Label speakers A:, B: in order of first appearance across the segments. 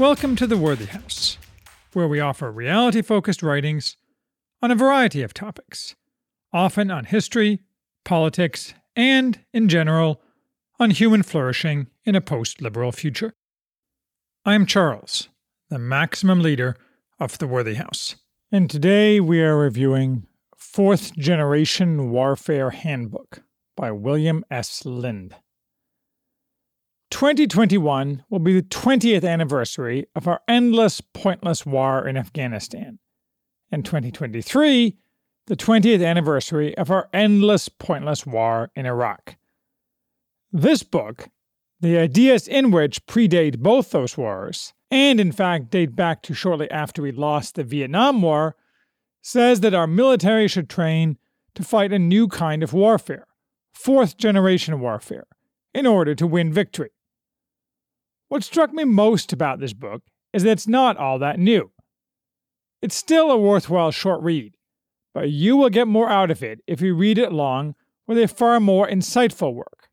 A: Welcome to the Worthy House, where we offer reality focused writings on a variety of topics, often on history, politics, and, in general, on human flourishing in a post liberal future. I am Charles, the maximum leader of the Worthy House, and today we are reviewing Fourth Generation Warfare Handbook by William S. Lind. 2021 will be the 20th anniversary of our endless, pointless war in Afghanistan, and 2023, the 20th anniversary of our endless, pointless war in Iraq. This book, the ideas in which predate both those wars, and in fact date back to shortly after we lost the Vietnam War, says that our military should train to fight a new kind of warfare, fourth generation warfare, in order to win victory. What struck me most about this book is that it's not all that new. It's still a worthwhile short read, but you will get more out of it if you read it along with a far more insightful work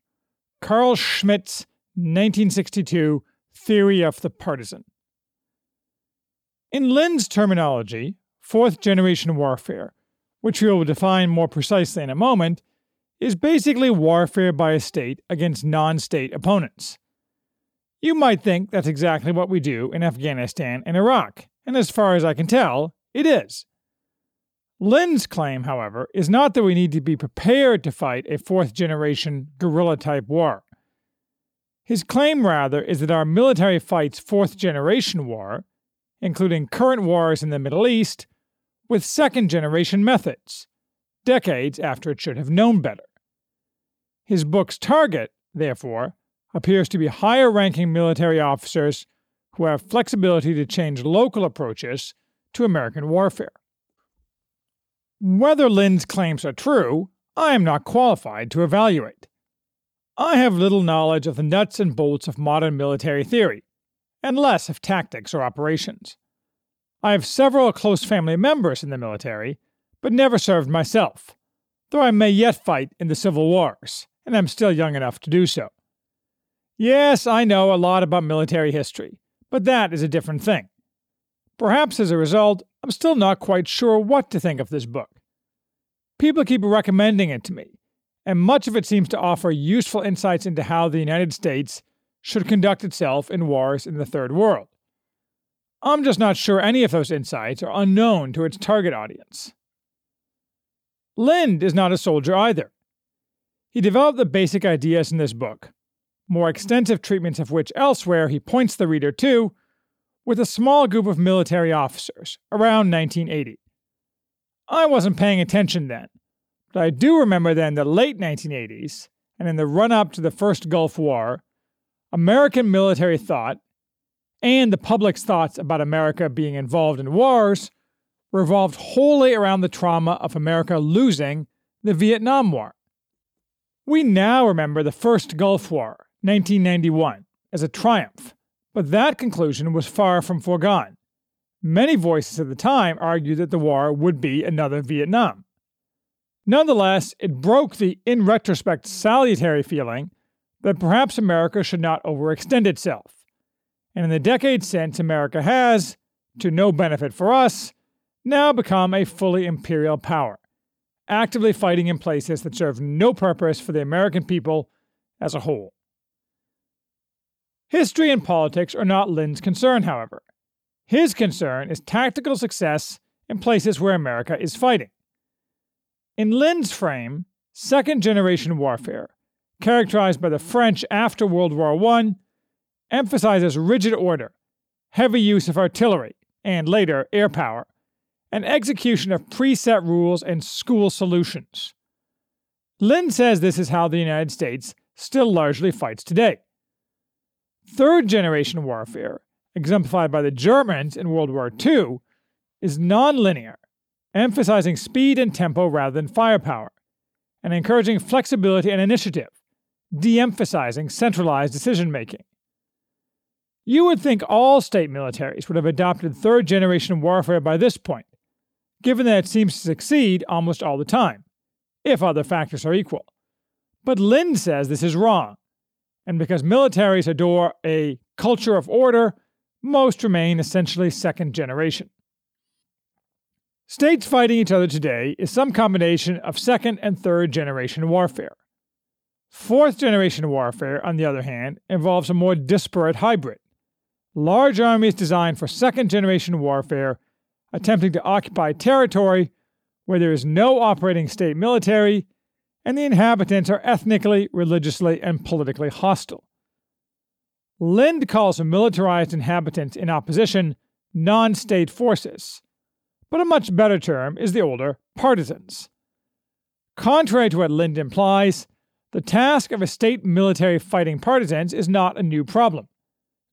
A: Carl Schmitt's 1962 Theory of the Partisan. In Lind's terminology, fourth generation warfare, which we will define more precisely in a moment, is basically warfare by a state against non state opponents. You might think that's exactly what we do in Afghanistan and Iraq, and as far as I can tell, it is. Lind's claim, however, is not that we need to be prepared to fight a fourth generation guerrilla type war. His claim, rather, is that our military fights fourth generation war, including current wars in the Middle East, with second generation methods, decades after it should have known better. His book's target, therefore, appears to be higher ranking military officers who have flexibility to change local approaches to American warfare. Whether Lind's claims are true, I am not qualified to evaluate. I have little knowledge of the nuts and bolts of modern military theory, and less of tactics or operations. I have several close family members in the military, but never served myself, though I may yet fight in the civil wars, and am still young enough to do so. Yes, I know a lot about military history, but that is a different thing. Perhaps as a result, I'm still not quite sure what to think of this book. People keep recommending it to me, and much of it seems to offer useful insights into how the United States should conduct itself in wars in the Third World. I'm just not sure any of those insights are unknown to its target audience. Lind is not a soldier either. He developed the basic ideas in this book, more extensive treatments of which elsewhere he points the reader to, with a small group of military officers around 1980. I wasn't paying attention then, but I do remember that in the late 1980s, and in the run up to the first Gulf War, American military thought, and the public's thoughts about America being involved in wars, revolved wholly around the trauma of America losing the Vietnam War. We now remember the first Gulf War 1991 as a triumph, but that conclusion was far from foregone. Many voices at the time argued that the war would be another Vietnam. Nonetheless, it broke the, in retrospect, salutary feeling that perhaps America should not overextend itself. And in the decades since, America has, to no benefit for us, now become a fully imperial power, actively fighting in places that serve no purpose for the American people as a whole. History and politics are not Lind's concern, however. His concern is tactical success in places where America is fighting. In Lind's frame, second generation warfare, characterized by the French after World War I, emphasizes rigid order, heavy use of artillery, and later air power, and execution of preset rules and school solutions. Lind says this is how the United States still largely fights today. Third generation warfare, exemplified by the Germans in World War II, is nonlinear, emphasizing speed and tempo rather than firepower, and encouraging flexibility and initiative, de emphasizing centralized decision making. You would think all state militaries would have adopted third generation warfare by this point, given that it seems to succeed almost all the time, if other factors are equal. But Lind says this is wrong and because militaries adore a culture of order, most remain essentially second generation. States fighting each other today is some combination of second and third generation warfare. Fourth generation warfare, on the other hand, involves a more disparate hybrid. Large armies designed for second generation warfare attempting to occupy territory where there is no operating state military and the inhabitants are ethnically, religiously, and politically hostile. Lind calls militarized inhabitants in opposition non state forces, but a much better term is the older partisans. Contrary to what Lind implies, the task of a state military fighting partisans is not a new problem.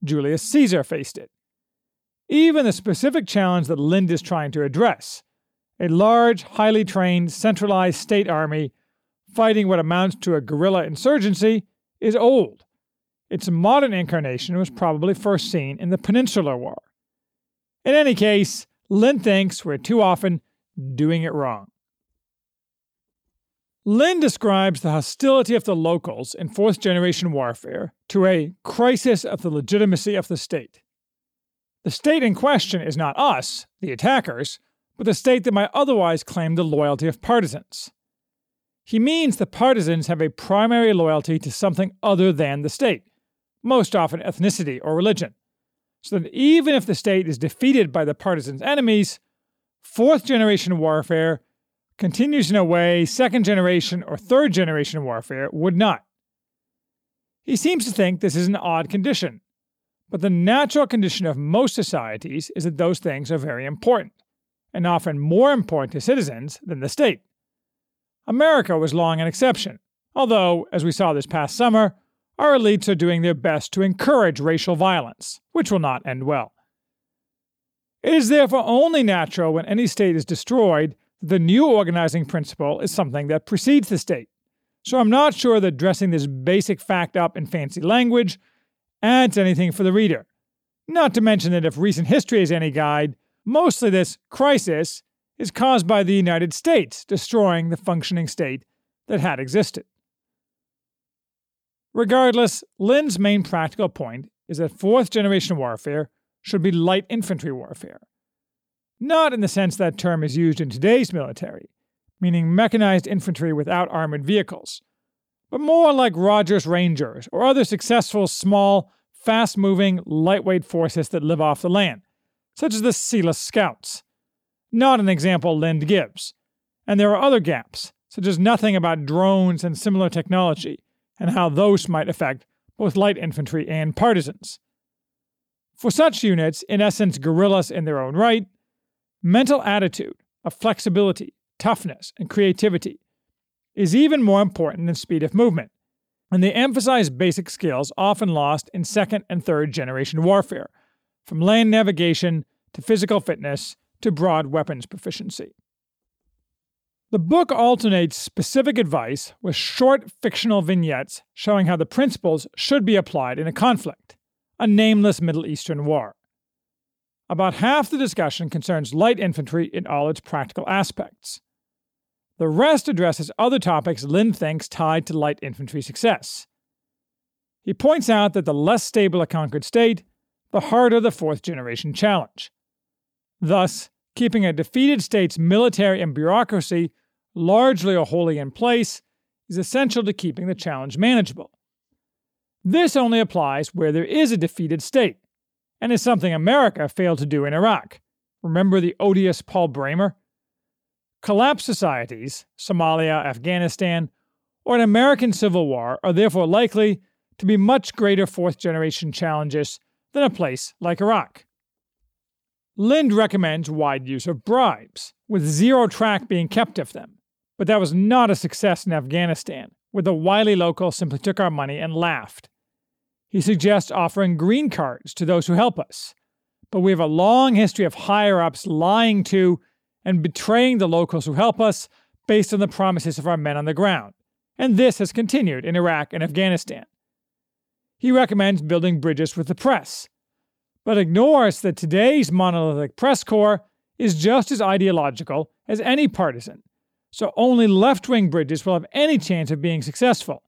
A: Julius Caesar faced it. Even the specific challenge that Lind is trying to address a large, highly trained, centralized state army fighting what amounts to a guerrilla insurgency is old. Its modern incarnation was probably first seen in the Peninsular War. In any case, Lind thinks we're too often doing it wrong. Lind describes the hostility of the locals in fourth generation warfare to a crisis of the legitimacy of the state. The state in question is not us, the attackers, but the state that might otherwise claim the loyalty of partisans. He means the partisans have a primary loyalty to something other than the state, most often ethnicity or religion, so that even if the state is defeated by the partisans' enemies, fourth generation warfare continues in a way second generation or third generation warfare would not. He seems to think this is an odd condition, but the natural condition of most societies is that those things are very important, and often more important to citizens than the state. America was long an exception, although, as we saw this past summer, our elites are doing their best to encourage racial violence, which will not end well. It is therefore only natural when any state is destroyed the new organizing principle is something that precedes the state. So I'm not sure that dressing this basic fact up in fancy language adds anything for the reader. Not to mention that if recent history is any guide, mostly this crisis is caused by the United States destroying the functioning state that had existed. Regardless, Lind's main practical point is that fourth generation warfare should be light infantry warfare, not in the sense that term is used in today's military, meaning mechanized infantry without armored vehicles, but more like Rogers Rangers or other successful, small, fast moving, lightweight forces that live off the land, such as the Selous Scouts. Not an example Lind gives. And there are other gaps, such as nothing about drones and similar technology, and how those might affect both light infantry and partisans. For such units, in essence guerrillas in their own right, Mental attitude of flexibility, toughness, and creativity is even more important than speed of movement, and they emphasize basic skills often lost in second and third generation warfare, from land navigation to physical fitness to broad weapons proficiency. The book alternates specific advice with short fictional vignettes showing how the principles should be applied in a conflict, a nameless Middle Eastern war. About half the discussion concerns light infantry in all its practical aspects. The rest addresses other topics Lind thinks tied to light infantry success. He points out that the less stable a conquered state, the harder the fourth generation challenge. Thus, keeping a defeated state's military and bureaucracy largely or wholly in place is essential to keeping the challenge manageable. This only applies where there is a defeated state and is something America failed to do in Iraq. Remember the odious Paul Bremer? Collapsed societies, Somalia, Afghanistan, or an American civil war are therefore likely to be much greater fourth generation challenges than a place like Iraq. Lind recommends wide use of bribes, with zero track being kept of them. But that was not a success in Afghanistan, where the wily local simply took our money and laughed. He suggests offering green cards to those who help us. But we have a long history of higher ups lying to and betraying the locals who help us based on the promises of our men on the ground. And this has continued in Iraq and Afghanistan. He recommends building bridges with the press, but ignores that today's monolithic press corps is just as ideological as any partisan, so only left wing bridges will have any chance of being successful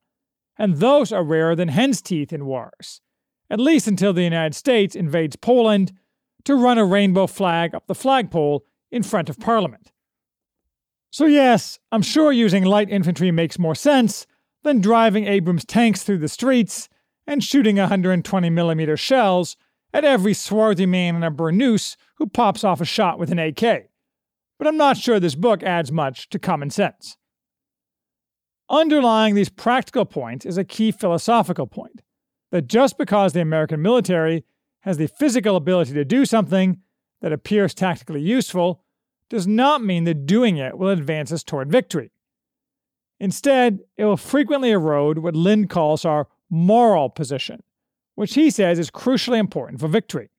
A: and those are rarer than hen's teeth in wars, at least until the United States invades Poland, to run a rainbow flag up the flagpole in front of Parliament. So, yes, I'm sure using light infantry makes more sense than driving Abrams tanks through the streets and shooting 120mm shells at every swarthy man in a burnous who pops off a shot with an AK. But I'm not sure this book adds much to common sense. Underlying these practical points is a key philosophical point that just because the American military has the physical ability to do something that appears tactically useful does not mean that doing it will advance us toward victory. Instead, it will frequently erode what Lind calls our moral position, which he says is crucially important for victory.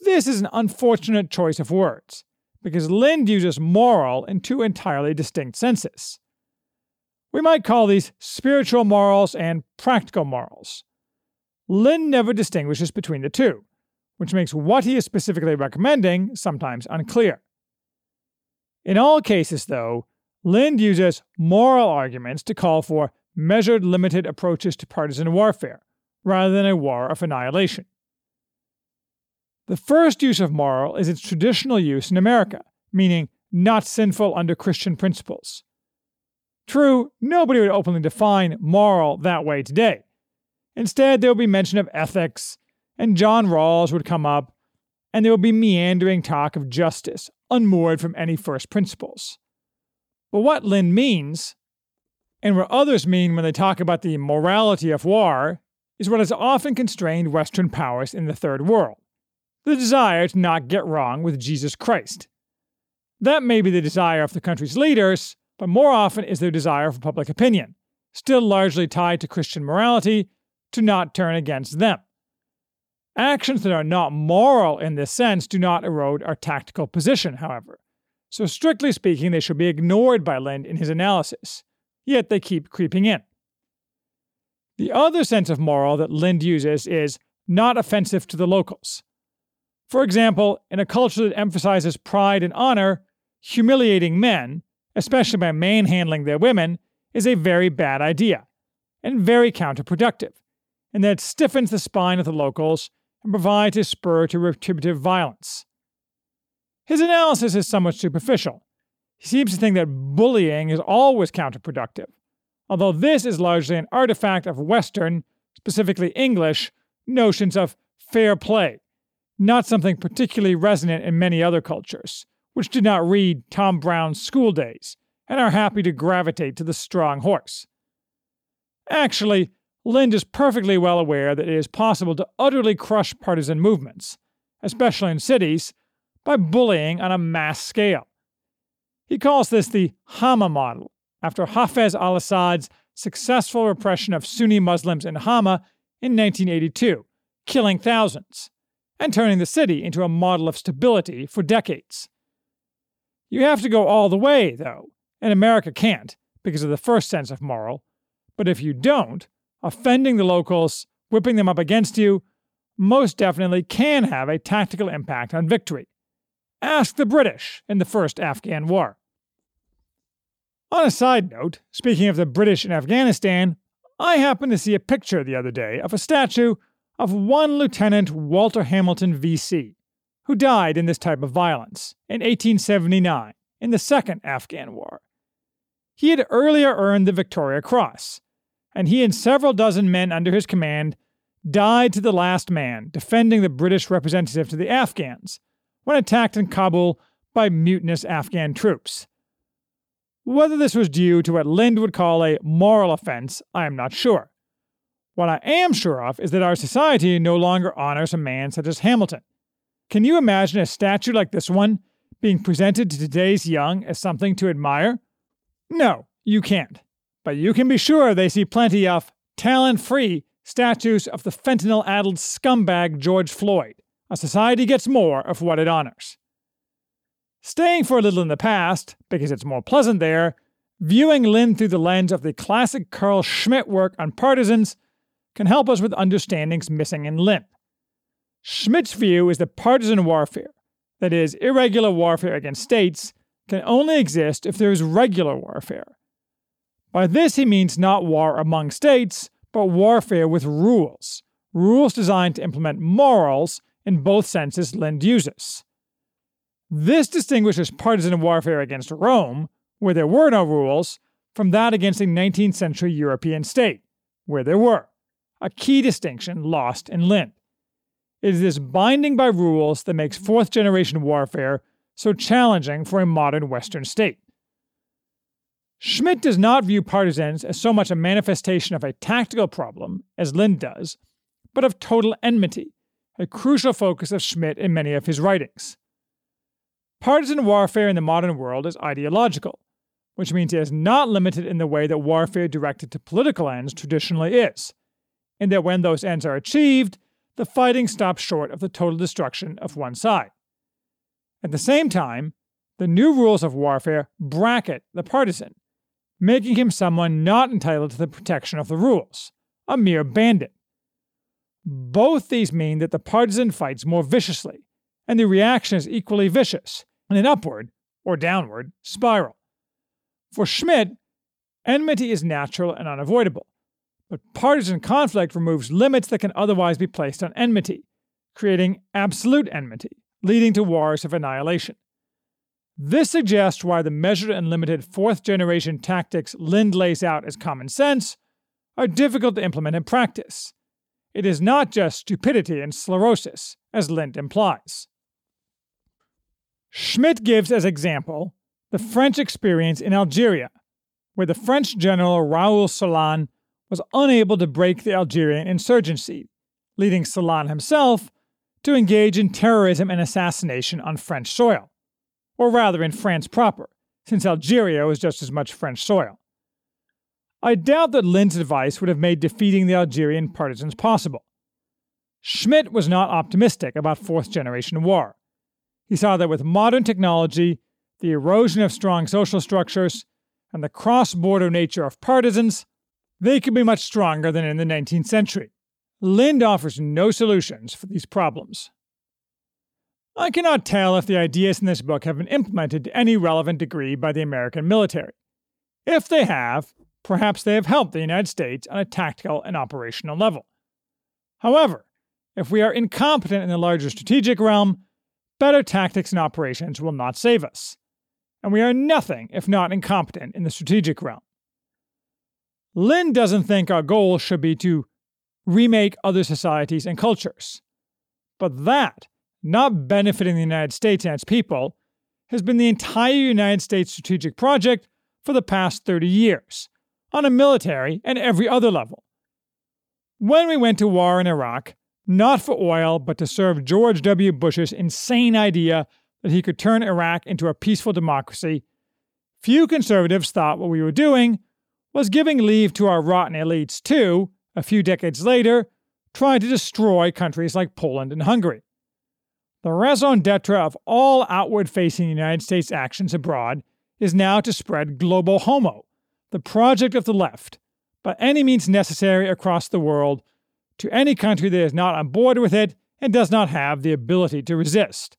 A: This is an unfortunate choice of words, because Lind uses moral in two entirely distinct senses. We might call these spiritual morals and practical morals. Lind never distinguishes between the two, which makes what he is specifically recommending sometimes unclear. In all cases, though, Lind uses moral arguments to call for measured, limited approaches to partisan warfare, rather than a war of annihilation. The first use of moral is its traditional use in America, meaning not sinful under Christian principles. True, nobody would openly define moral that way today. Instead, there would be mention of ethics, and John Rawls would come up, and there would be meandering talk of justice, unmoored from any first principles. But what Lind means, and what others mean when they talk about the morality of war, is what has often constrained Western powers in the Third World the desire to not get wrong with Jesus Christ. That may be the desire of the country's leaders, but more often is their desire for public opinion, still largely tied to Christian morality, to not turn against them. Actions that are not moral in this sense do not erode our tactical position, however. So, strictly speaking, they should be ignored by Lind in his analysis, yet they keep creeping in. The other sense of moral that Lind uses is not offensive to the locals. For example, in a culture that emphasizes pride and honor, humiliating men, especially by manhandling their women, is a very bad idea and very counterproductive, and that it stiffens the spine of the locals and provides a spur to retributive violence. His analysis is somewhat superficial. He seems to think that bullying is always counterproductive, although this is largely an artifact of Western, specifically English, notions of fair play, not something particularly resonant in many other cultures which did not read Tom Brown's School Days and are happy to gravitate to the strong horse. Actually, Lind is perfectly well aware that it is possible to utterly crush partisan movements, especially in cities, by bullying on a mass scale. He calls this the Hama model, after Hafez al Assad's successful repression of Sunni Muslims in Hama in 1982, killing thousands, and turning the city into a model of stability for decades. You have to go all the way, though, and America can't because of the first sense of moral. But if you don't, offending the locals, whipping them up against you, most definitely can have a tactical impact on victory. Ask the British in the first Afghan War. On a side note, speaking of the British in Afghanistan, I happened to see a picture the other day of a statue of one Lieutenant Walter Hamilton, VC, who died in this type of violence in 1879 in the Second Afghan War. He had earlier earned the Victoria Cross, and he and several dozen men under his command died to the last man defending the British representative to the Afghans when attacked in Kabul by mutinous Afghan troops. Whether this was due to what Lind would call a moral offense, I am not sure. What I am sure of is that our society no longer honors a man such as Hamilton, can you imagine a statue like this one being presented to today's young as something to admire? No, you can't. But you can be sure they see plenty of talent free statues of the fentanyl addled scumbag George Floyd. A society gets more of what it honors. Staying for a little in the past, because it's more pleasant there, viewing Lind through the lens of the classic Carl Schmitt work on partisans can help us with understandings missing in Lind. Schmitt's view is that partisan warfare, that is, irregular warfare against states, can only exist if there is regular warfare. By this, he means not war among states, but warfare with rules, rules designed to implement morals in both senses Lind uses. This distinguishes partisan warfare against Rome, where there were no rules, from that against a 19th century European state, where there were, a key distinction lost in Lind. It is this binding by rules that makes fourth generation warfare so challenging for a modern Western state. Schmitt does not view partisans as so much a manifestation of a tactical problem, as Lind does, but of total enmity, a crucial focus of Schmitt in many of his writings. Partisan warfare in the modern world is ideological, which means it is not limited in the way that warfare directed to political ends traditionally is, in that when those ends are achieved, the fighting stops short of the total destruction of one side. At the same time, the new rules of warfare bracket the partisan, making him someone not entitled to the protection of the rules, a mere bandit. Both these mean that the partisan fights more viciously, and the reaction is equally vicious, in an upward, or downward, spiral. For Schmitt, enmity is natural and unavoidable, but partisan conflict removes limits that can otherwise be placed on enmity, creating absolute enmity, leading to wars of annihilation. This suggests why the measured and limited fourth generation tactics Lind lays out as common sense are difficult to implement in practice. It is not just stupidity and sclerosis, as Lind implies. Schmitt gives as example the French experience in Algeria, where the French general Raoul Salan was unable to break the Algerian insurgency, leading Salan himself to engage in terrorism and assassination on French soil, or rather in France proper, since Algeria was just as much French soil. I doubt that Lind's advice would have made defeating the Algerian partisans possible. Schmitt was not optimistic about fourth generation war. He saw that with modern technology, the erosion of strong social structures, and the cross border nature of partisans, they could be much stronger than in the 19th century. Lind offers no solutions for these problems. I cannot tell if the ideas in this book have been implemented to any relevant degree by the American military. If they have, perhaps they have helped the United States on a tactical and operational level. However, if we are incompetent in the larger strategic realm, better tactics and operations will not save us. And we are nothing if not incompetent in the strategic realm. Lind doesn't think our goal should be to remake other societies and cultures. But that, not benefiting the United States and its people, has been the entire United States strategic project for the past 30 years, on a military and every other level. When we went to war in Iraq, not for oil, but to serve George W. Bush's insane idea that he could turn Iraq into a peaceful democracy, few conservatives thought what we were doing was giving leave to our rotten elites to, a few decades later, try to destroy countries like Poland and Hungary. The raison d'etre of all outward facing United States actions abroad is now to spread global homo, the project of the left, by any means necessary across the world to any country that is not on board with it and does not have the ability to resist.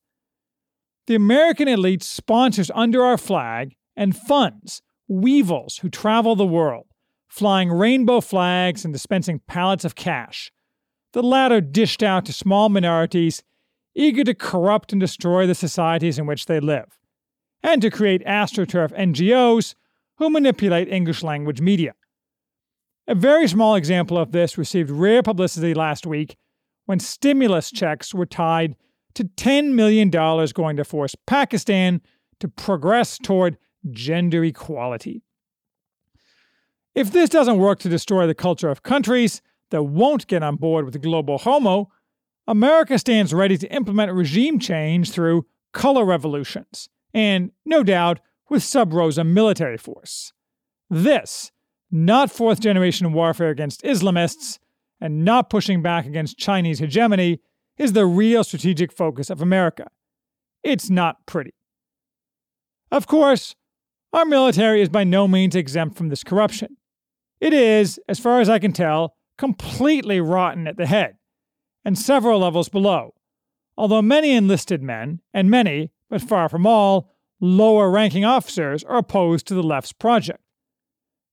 A: The American elite sponsors under our flag and funds weevils who travel the world, flying rainbow flags and dispensing pallets of cash, the latter dished out to small minorities eager to corrupt and destroy the societies in which they live, and to create astroturf NGOs who manipulate English language media. A very small example of this received rare publicity last week when stimulus checks were tied to $10 million going to force Pakistan to progress toward gender equality. If this doesn't work to destroy the culture of countries that won't get on board with global homo, America stands ready to implement regime change through color revolutions, and, no doubt, with sub rosa military force. This, not fourth generation warfare against Islamists, and not pushing back against Chinese hegemony, is the real strategic focus of America. It's not pretty. Of course, our military is by no means exempt from this corruption. It is, as far as I can tell, completely rotten at the head, and several levels below, although many enlisted men, and many, but far from all, lower ranking officers are opposed to the left's project.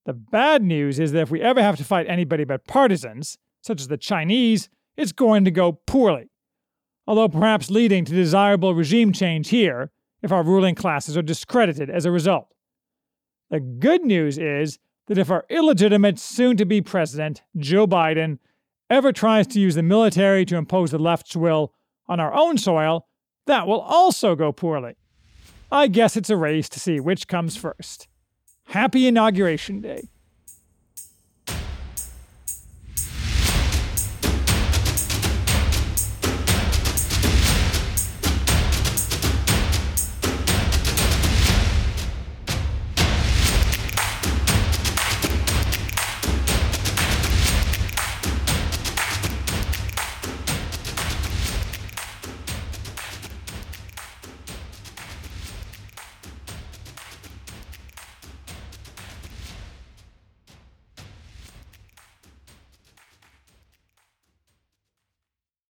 A: The bad news is that if we ever have to fight anybody but partisans, such as the Chinese, it's going to go poorly, although perhaps leading to desirable regime change here if our ruling classes are discredited as a result. The good news is that if our illegitimate soon to be president, Joe Biden, ever tries to use the military to impose the left's will on our own soil, that will also go poorly. I guess it's a race to see which comes first. Happy Inauguration Day.